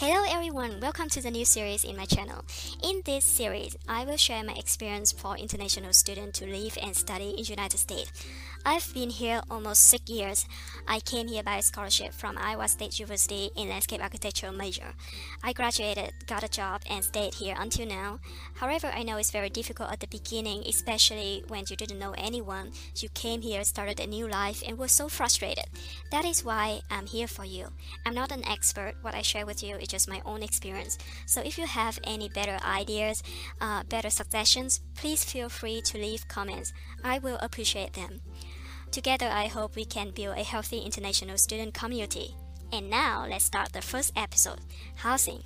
Hello everyone, welcome to the new series in my channel. In this series, I will share my experience for international students to live and study in United States. I've been here almost six years. I came here by scholarship from Iowa State University in landscape architecture major. I graduated, got a job, and stayed here until now. However, I know it's very difficult at the beginning, especially when you didn't know anyone. You came here, started a new life, and were so frustrated. That is why I'm here for you. I'm not an expert. What I share with you is just my own experience. So if you have any better ideas, uh, better suggestions, please feel free to leave comments. I will appreciate them. Together, I hope we can build a healthy international student community. And now, let's start the first episode housing.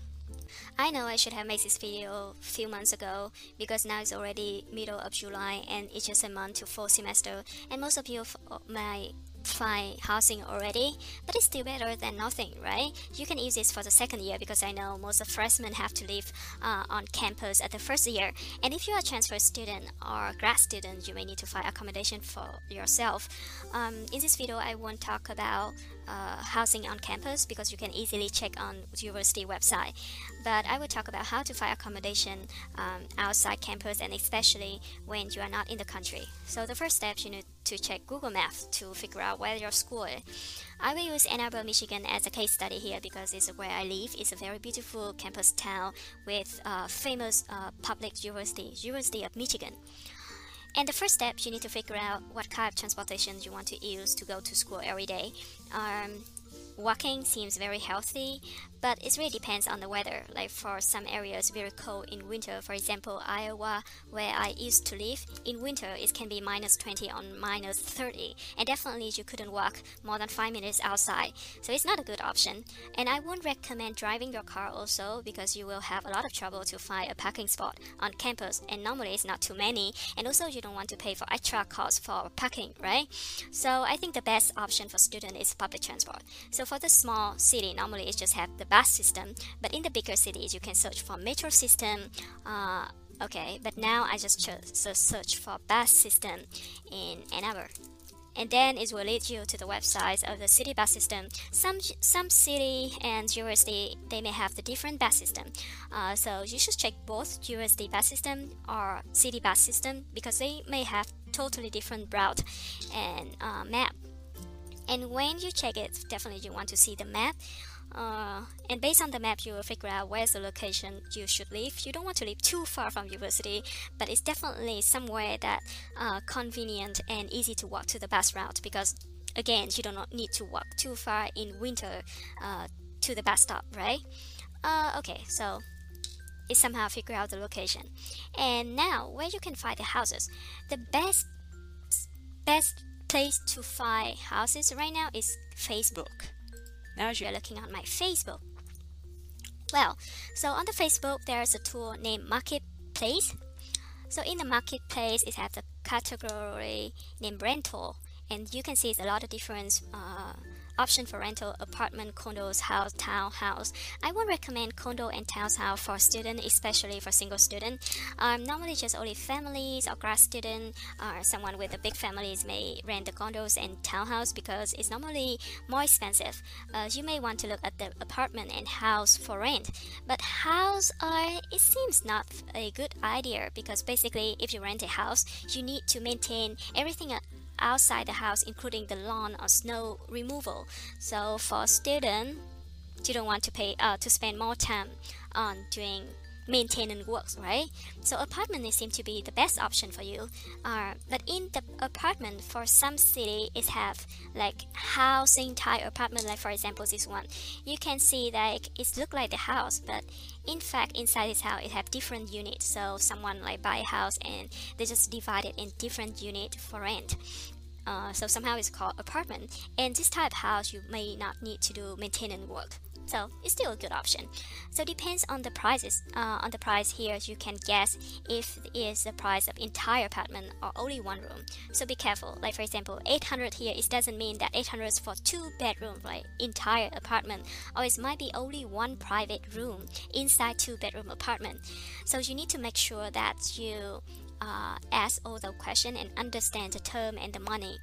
I know I should have made this video a few months ago because now it's already middle of July and it's just a month to fall semester and most of you my find housing already, but it's still better than nothing, right? You can use this for the second year because I know most of freshmen have to live uh, on campus at the first year. And if you're a transfer student or grad student, you may need to find accommodation for yourself. Um, in this video, I won't talk about uh, housing on campus because you can easily check on university website. But I will talk about how to find accommodation um, outside campus and especially when you are not in the country. So the first step you need to check Google Maps to figure out where your school is. I will use Ann Arbor, Michigan as a case study here because it's where I live. It's a very beautiful campus town with uh, famous uh, public university, University of Michigan. And the first step, you need to figure out what kind of transportation you want to use to go to school every day. Um, walking seems very healthy, but it really depends on the weather. Like for some areas very cold in winter, for example, Iowa, where I used to live, in winter it can be minus 20 or minus 30, and definitely you couldn't walk more than 5 minutes outside. So it's not a good option. And I won't recommend driving your car also because you will have a lot of trouble to find a parking spot on campus, and normally it's not too many, and also you don't want to pay for extra costs for parking, right? So I think the best option for students is public transport. So for the small city, normally it just have the bus system, but in the bigger cities, you can search for metro system. Uh, okay, but now I just chose search for bus system in Ann Arbor and then it will lead you to the websites of the city bus system. Some some city and university they may have the different bus system, uh, so you should check both university bus system or city bus system because they may have totally different route and uh, map. And when you check it, definitely you want to see the map. Uh, and based on the map, you will figure out where's the location you should live. You don't want to live too far from university, but it's definitely somewhere that uh, convenient and easy to walk to the bus route because again, you do not need to walk too far in winter uh, to the bus stop, right? Uh, okay, so it somehow figure out the location. And now, where you can find the houses, the best best place to find houses right now is Facebook. Now you're looking on my Facebook. Well, so on the Facebook, there's a tool named Marketplace. So in the Marketplace, it has a category named Rental, and you can see it's a lot of different uh, option for rental apartment, condos, house, townhouse. I would recommend condo and townhouse for student, especially for single student. Um, normally, just only families or grad student or someone with a big families may rent the condos and townhouse because it's normally more expensive. Uh, you may want to look at the apartment and house for rent, but house uh, it seems not a good idea because basically, if you rent a house, you need to maintain everything outside the house, including the lawn or snow removal. So for students, you don't want to pay uh, to spend more time on doing maintenance works, right? So apartment seems to be the best option for you. Uh, but in the apartment, for some city, it have like housing type apartment. Like for example, this one, you can see like it look like the house, but in fact, inside this house, it have different units. So someone like buy a house and they just divide it in different unit for rent. Uh, so somehow it's called apartment. And this type of house, you may not need to do maintenance work. So it's still a good option. So it depends on the prices. Uh, on the price here, you can guess if it is the price of entire apartment or only one room. So be careful. Like for example, 800 here, it doesn't mean that 800 is for two bedroom, like entire apartment, or it might be only one private room inside two bedroom apartment. So you need to make sure that you uh, ask all the question and understand the term and the money.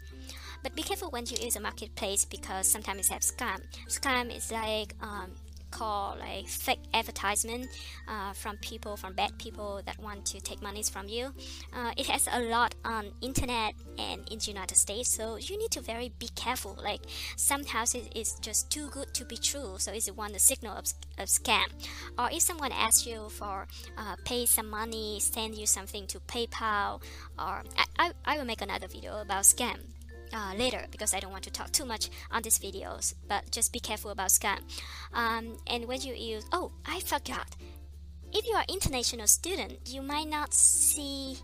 But be careful when you use a marketplace because sometimes it has scam. Scam is like um, called like fake advertisement uh, from people from bad people that want to take monies from you. Uh, it has a lot on internet and in united states so you need to very be careful. Like sometimes it is just too good to be true so it's one the signal of, of scam. Or if someone asks you for uh, pay some money send you something to paypal or I, I, I will make another video about scam uh, later because I don't want to talk too much on these videos. But just be careful about scam. Um, and when you use, oh, I forgot. If you are international student, you might not see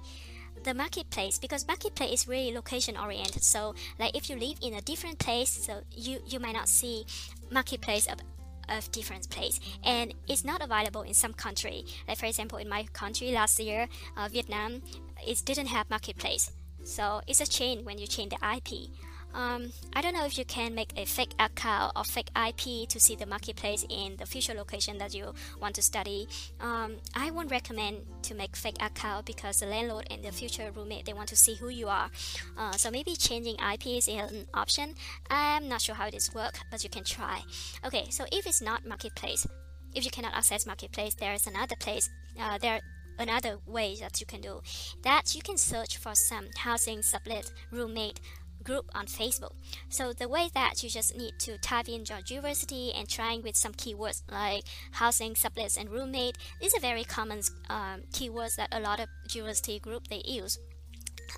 the marketplace because marketplace is really location oriented. So like if you live in a different place, so you you might not see marketplace of of different place and it's not available in some country like for example in my country last year uh, vietnam it didn't have marketplace so it's a chain when you change the IP. Um, I don't know if you can make a fake account or fake IP to see the marketplace in the future location that you want to study. Um, I won't recommend to make fake account because the landlord and the future roommate they want to see who you are. Uh, so maybe changing IP is an option. I'm not sure how this works, but you can try. Okay, so if it's not marketplace, if you cannot access marketplace, there is another place. Uh, there another way that you can do that you can search for some housing sublet roommate group on Facebook. So the way that you just need to type in your university and trying with some keywords like housing, sublets, and roommate. These are very common um, keywords that a lot of university group they use.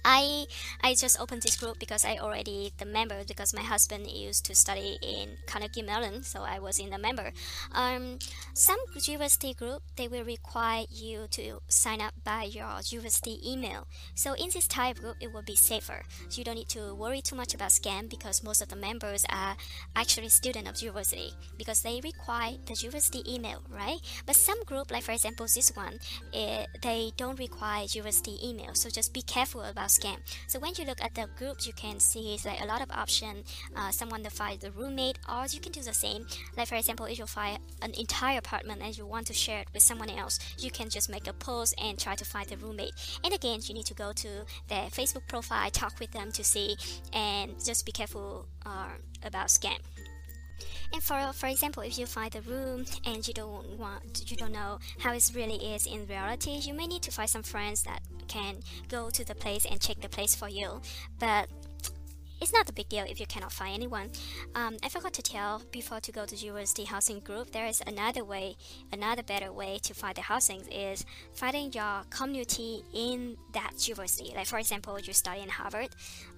I I just opened this group because I already the member because my husband used to study in Carnegie Mellon, so I was in the member. Um, some university group they will require you to sign up by your university email. So in this type group, it will be safer. So you don't need to worry too much about scam because most of the members are actually student of university because they require the university email, right? But some group, like for example this one, it, eh, they don't require university email. So just be careful about about scam. So when you look at the groups, you can see it's like a lot of option. Uh, someone to find the roommate, or you can do the same. Like for example, if you find an entire apartment and you want to share it with someone else, you can just make a post and try to find the roommate. And again, you need to go to their Facebook profile, talk with them to see, and just be careful uh, about scam. And for for example, if you find a room and you don't want you don't know how it really is in reality, you may need to find some friends that can go to the place and check the place for you. But it's not a big deal if you cannot find anyone. Um, I forgot to tell before to go to university housing group. There is another way, another better way to find the housings is finding your community in that university. Like for example, you study in Harvard,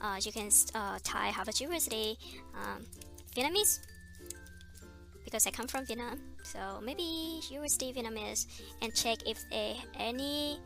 uh, you can uh, type Harvard University, um, Vietnamese because I come from Vietnam. So maybe you will stay Vietnamese and check if there any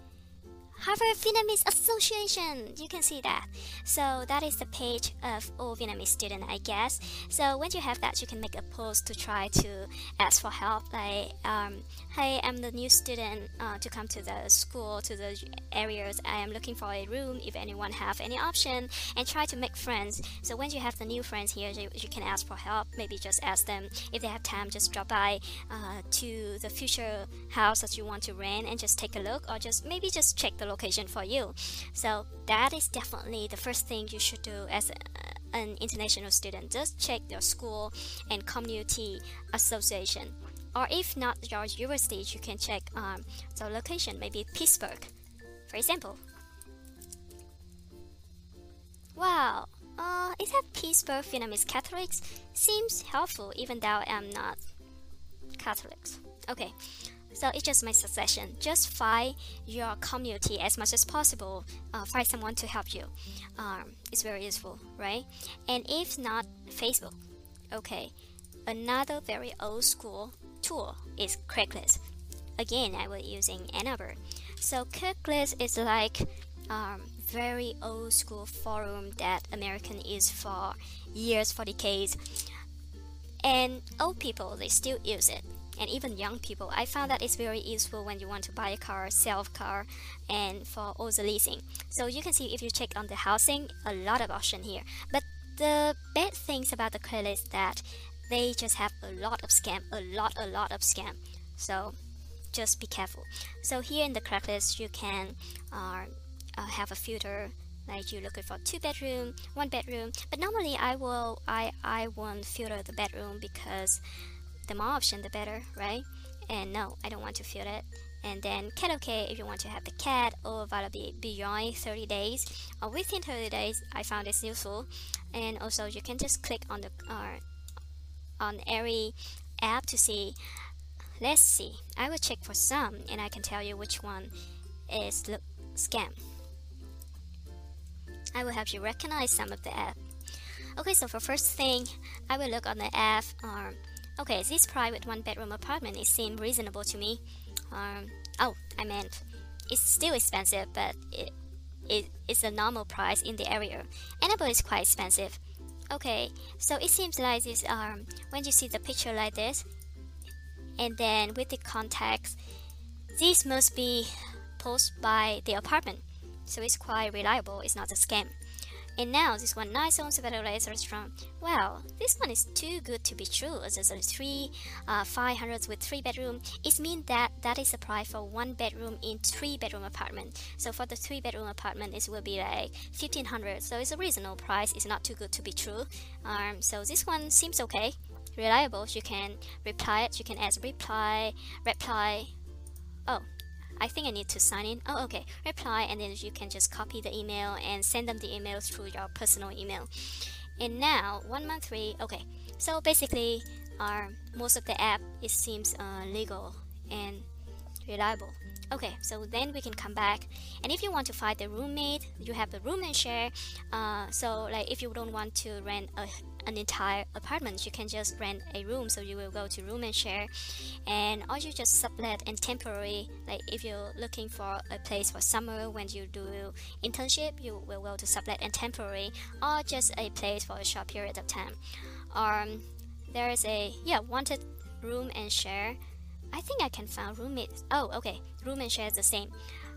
Harvard Vietnamese Association. You can see that. So that is the page of all Vietnamese student, I guess. So when you have that, you can make a post to try to ask for help. Like, um, hey, I'm the new student uh, to come to the school, to the areas. I am looking for a room. If anyone have any option, and try to make friends. So when you have the new friends here, you, you can ask for help. Maybe just ask them if they have time. Just drop by uh, to the future house that you want to rent and just take a look, or just maybe just check the the location for you. So that is definitely the first thing you should do as an international student. Just check your school and community association. Or if not your university, you can check um, the location, maybe Pittsburgh, for example. Wow, uh, is that Pittsburgh Vietnamese Catholics? Seems helpful even though I'm not Catholics. Okay, so it's just my suggestion. Just find your community as much as possible. Uh, find someone to help you. Um, it's very useful, right? And if not, Facebook. Okay. Another very old school tool is Craigslist. Again, I was using Another. So Craigslist is like um, very old school forum that American is for years, for decades. And old people, they still use it and even young people. I found that it's very useful when you want to buy a car, sell a car, and for all the leasing. So you can see if you check on the housing, a lot of option here. But the bad things about the credit is that they just have a lot of scam, a lot, a lot of scam. So just be careful. So here in the Craigslist, you can uh, uh, have a filter like you looking for two bedroom, one bedroom. But normally I will I I won't filter the bedroom because the more option the better right? And no I don't want to feel it and then cat okay if you want to have the cat or validity beyond 30 days. Or within 30 days I found this useful and also you can just click on the uh, on every app to see. Let's see. I will check for some and I can tell you which one is the scam. I will help you recognize some of the app. Okay so for first thing I will look on the app um, okay this private one bedroom apartment it seemed reasonable to me um, oh, I meant it's still expensive, but it, it it's a normal price in the area. Ann Arbor is quite expensive. Okay, so it seems like this um when you see the picture like this, and then with the contacts, this must be posted by the apartment, so it's quite reliable. It's not a scam. And now this one nice on Severoles restaurant. Well, this one is too good to be true. As a three uh, 500s with three bedroom. It means that that is the price for one bedroom in three bedroom apartment. So for the three bedroom apartment, it will be like 1500. So it's a reasonable price. It's not too good to be true. Um, so this one seems okay, reliable. You can reply it. You can add reply, reply. Oh, I think I need to sign in. Oh, okay. Reply, and then you can just copy the email and send them the email through your personal email. And now, one month three. Okay, so basically, uh, most of the app it seems uh, legal and reliable. Okay, so then we can come back. And if you want to find the roommate, you have a room and share. Uh, so like if you don't want to rent a an entire apartment you can just rent a room so you will go to room and share and or you just sublet and temporary like if you're looking for a place for summer when you do internship you will go to sublet and temporary or just a place for a short period of time um there is a yeah wanted room and share I think I can find roommates. Oh okay. Roommate share the same.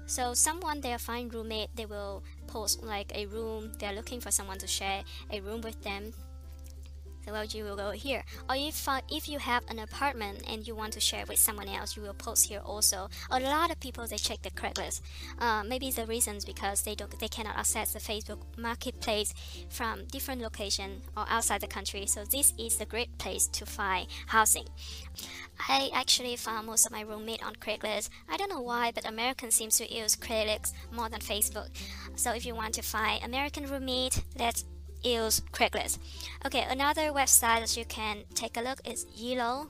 So someone they find roommate they will post like a room. They're looking for someone to share a room with them well you will go here. Or if uh, if you have an apartment and you want to share with someone else you will post here also. A lot of people they check the Craigslist. Uh, maybe the reasons because they don't they cannot access the Facebook marketplace from different location or outside the country. So this is the great place to find housing. I actually found most of my roommate on Craigslist. I don't know why, but Americans seems to use Craigslist more than Facebook. So if you want to find American roommate, let's use Craigslist. Okay, another website that you can take a look is Zillow.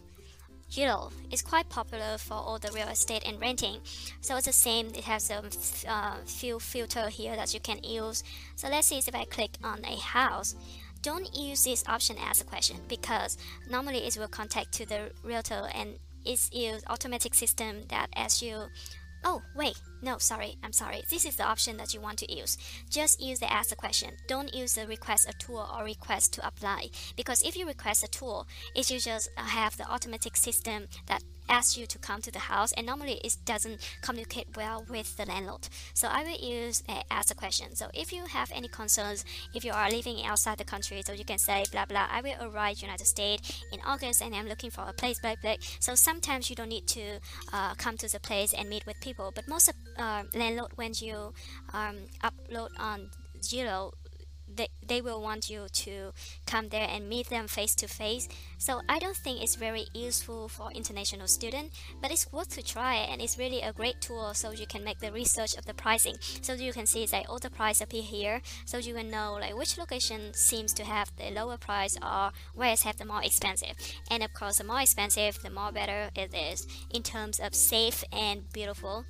Zillow is quite popular for all the real estate and renting. So it's the same. It has a uh, few filter here that you can use. So let's see if I click on a house. Don't use this option as a question because normally it will contact to the realtor and it's use automatic system that asks you Oh, wait, no, sorry, I'm sorry. This is the option that you want to use. Just use the ask a question. Don't use the request a tool or request to apply. Because if you request a tool, it will just uh, have the automatic system that asks you to come to the house and normally it doesn't communicate well with the landlord. So i will use uh, ask a question. So if you have any concerns if you are living outside the country so you can say blah blah i will arrive united states in august and i'm looking for a place blah blah. So sometimes you don't need to uh, come to the place and meet with people but most of uh, landlord when you um, upload on Zillow they, they will want you to come there and meet them face to face so I don't think it's very useful for international students but it's worth to try and it's really a great tool so you can make the research of the pricing. So you can see that all the price appear here. So you will know like which location seems to have the lower price or where it have the more expensive. And of course the more expensive the more better it is in terms of safe and beautiful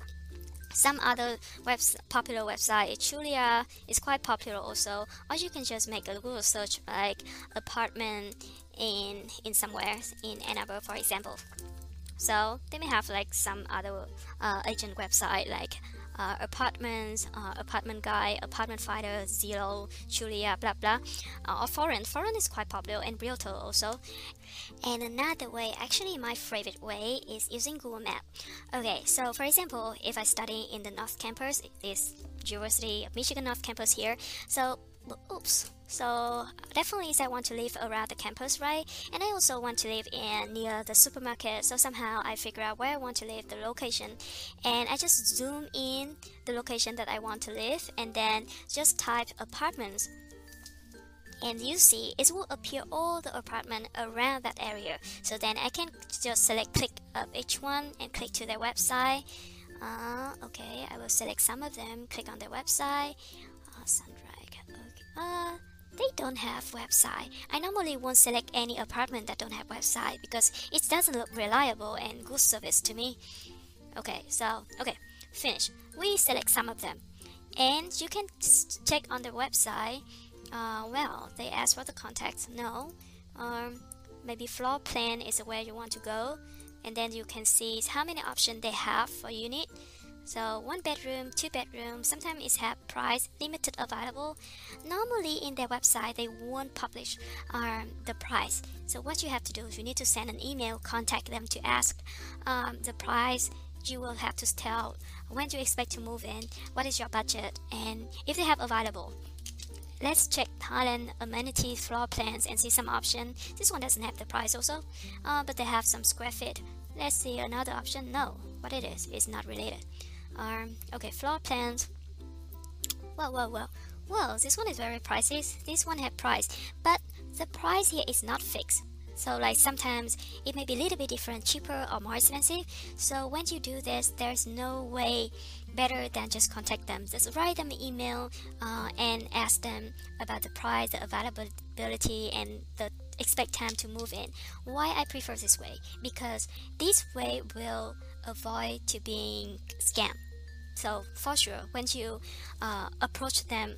some other webs popular website, Trulia, uh, is quite popular also. Or you can just make a Google search like apartment in in somewhere in Ann Arbor, for example. So they may have like some other uh, agent website like uh, apartments, uh, apartment guy, apartment finder, Zillow, Trulia, blah blah, uh, or foreign. Foreign is quite popular and realtor also. And another way, actually my favorite way is using Google Map. Okay, so for example, if I study in the North Campus, this University of Michigan North Campus here, so oops. So definitely I want to live around the campus right? And I also want to live in near the supermarket. So somehow I figure out where I want to live the location. And I just zoom in the location that I want to live and then just type apartments. And you see it will appear all the apartment around that area. So then I can just select click up each one and click to their website. Uh, okay I will select some of them click on their website. Uh, they don't have website. I normally won't select any apartment that don't have website because it doesn't look reliable and good service to me. Okay so okay finish. We select some of them. And you can check on the website. Uh, well they ask for the contact no. Um, maybe floor plan is where you want to go. And then you can see how many options they have for unit so one bedroom two bedroom sometimes it's have price limited available normally in their website they won't publish um, the price so what you have to do is you need to send an email contact them to ask um, the price you will have to tell when do you expect to move in, what is your budget, and if they have available. Let's check Thailand amenities floor plans and see some option. This one doesn't have the price also, uh, but they have some square feet. Let's see another option. No, what it is is not related. Um, okay, floor plans. Well, well, well. Well, this one is very pricey. This one have price, but the price here is not fixed. So like sometimes it may be a little bit different, cheaper or more expensive. So when you do this, there's no way better than just contact them. Just write them an email uh, and ask them about the price, the availability, and the expect time to move in. Why I prefer this way? Because this way will avoid to being scam. So for sure, when you uh, approach them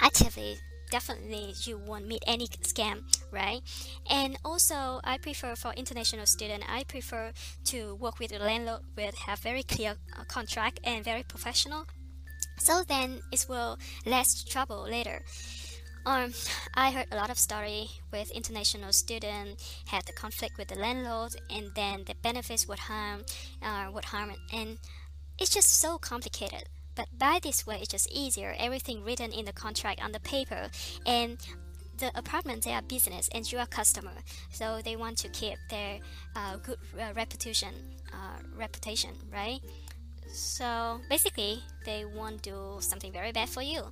actively definitely you won't meet any scam right? And also i prefer for international student i prefer to work with a landlord with have very clear uh, contract and very professional. So then it will less trouble later. Um, I heard a lot of story with international student had the conflict with the landlord, and then the benefits would harm, uh, would harm, and it's just so complicated. But by this way, it's just easier. Everything written in the contract on the paper, and the apartment they are business and you are customer, so they want to keep their uh, good uh, reputation, uh, reputation, right? So basically, they won't do something very bad for you.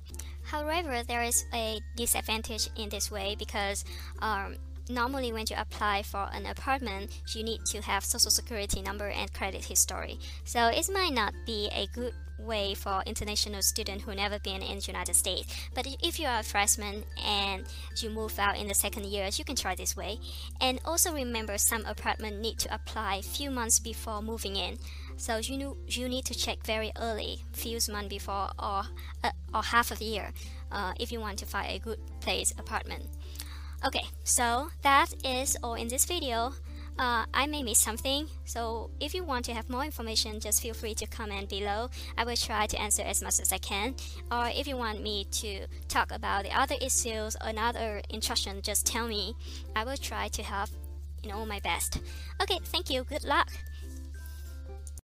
However, there is a disadvantage in this way because um, normally when you apply for an apartment you need to have social security number and credit history so it might not be a good way for international students who never been in the United States. But if you are a freshman and you move out in the second year, you can try this way. And also remember some apartment need to apply few months before moving in. So you know, you need to check very early, few months before or uh, or half of the year, uh, if you want to find a good place apartment. Okay, so that is all in this video uh, I may miss something. So if you want to have more information, just feel free to comment below. I will try to answer as much as I can. Or if you want me to talk about the other issues or another instruction, just tell me. I will try to help, you know, my best. Okay, thank you. Good luck.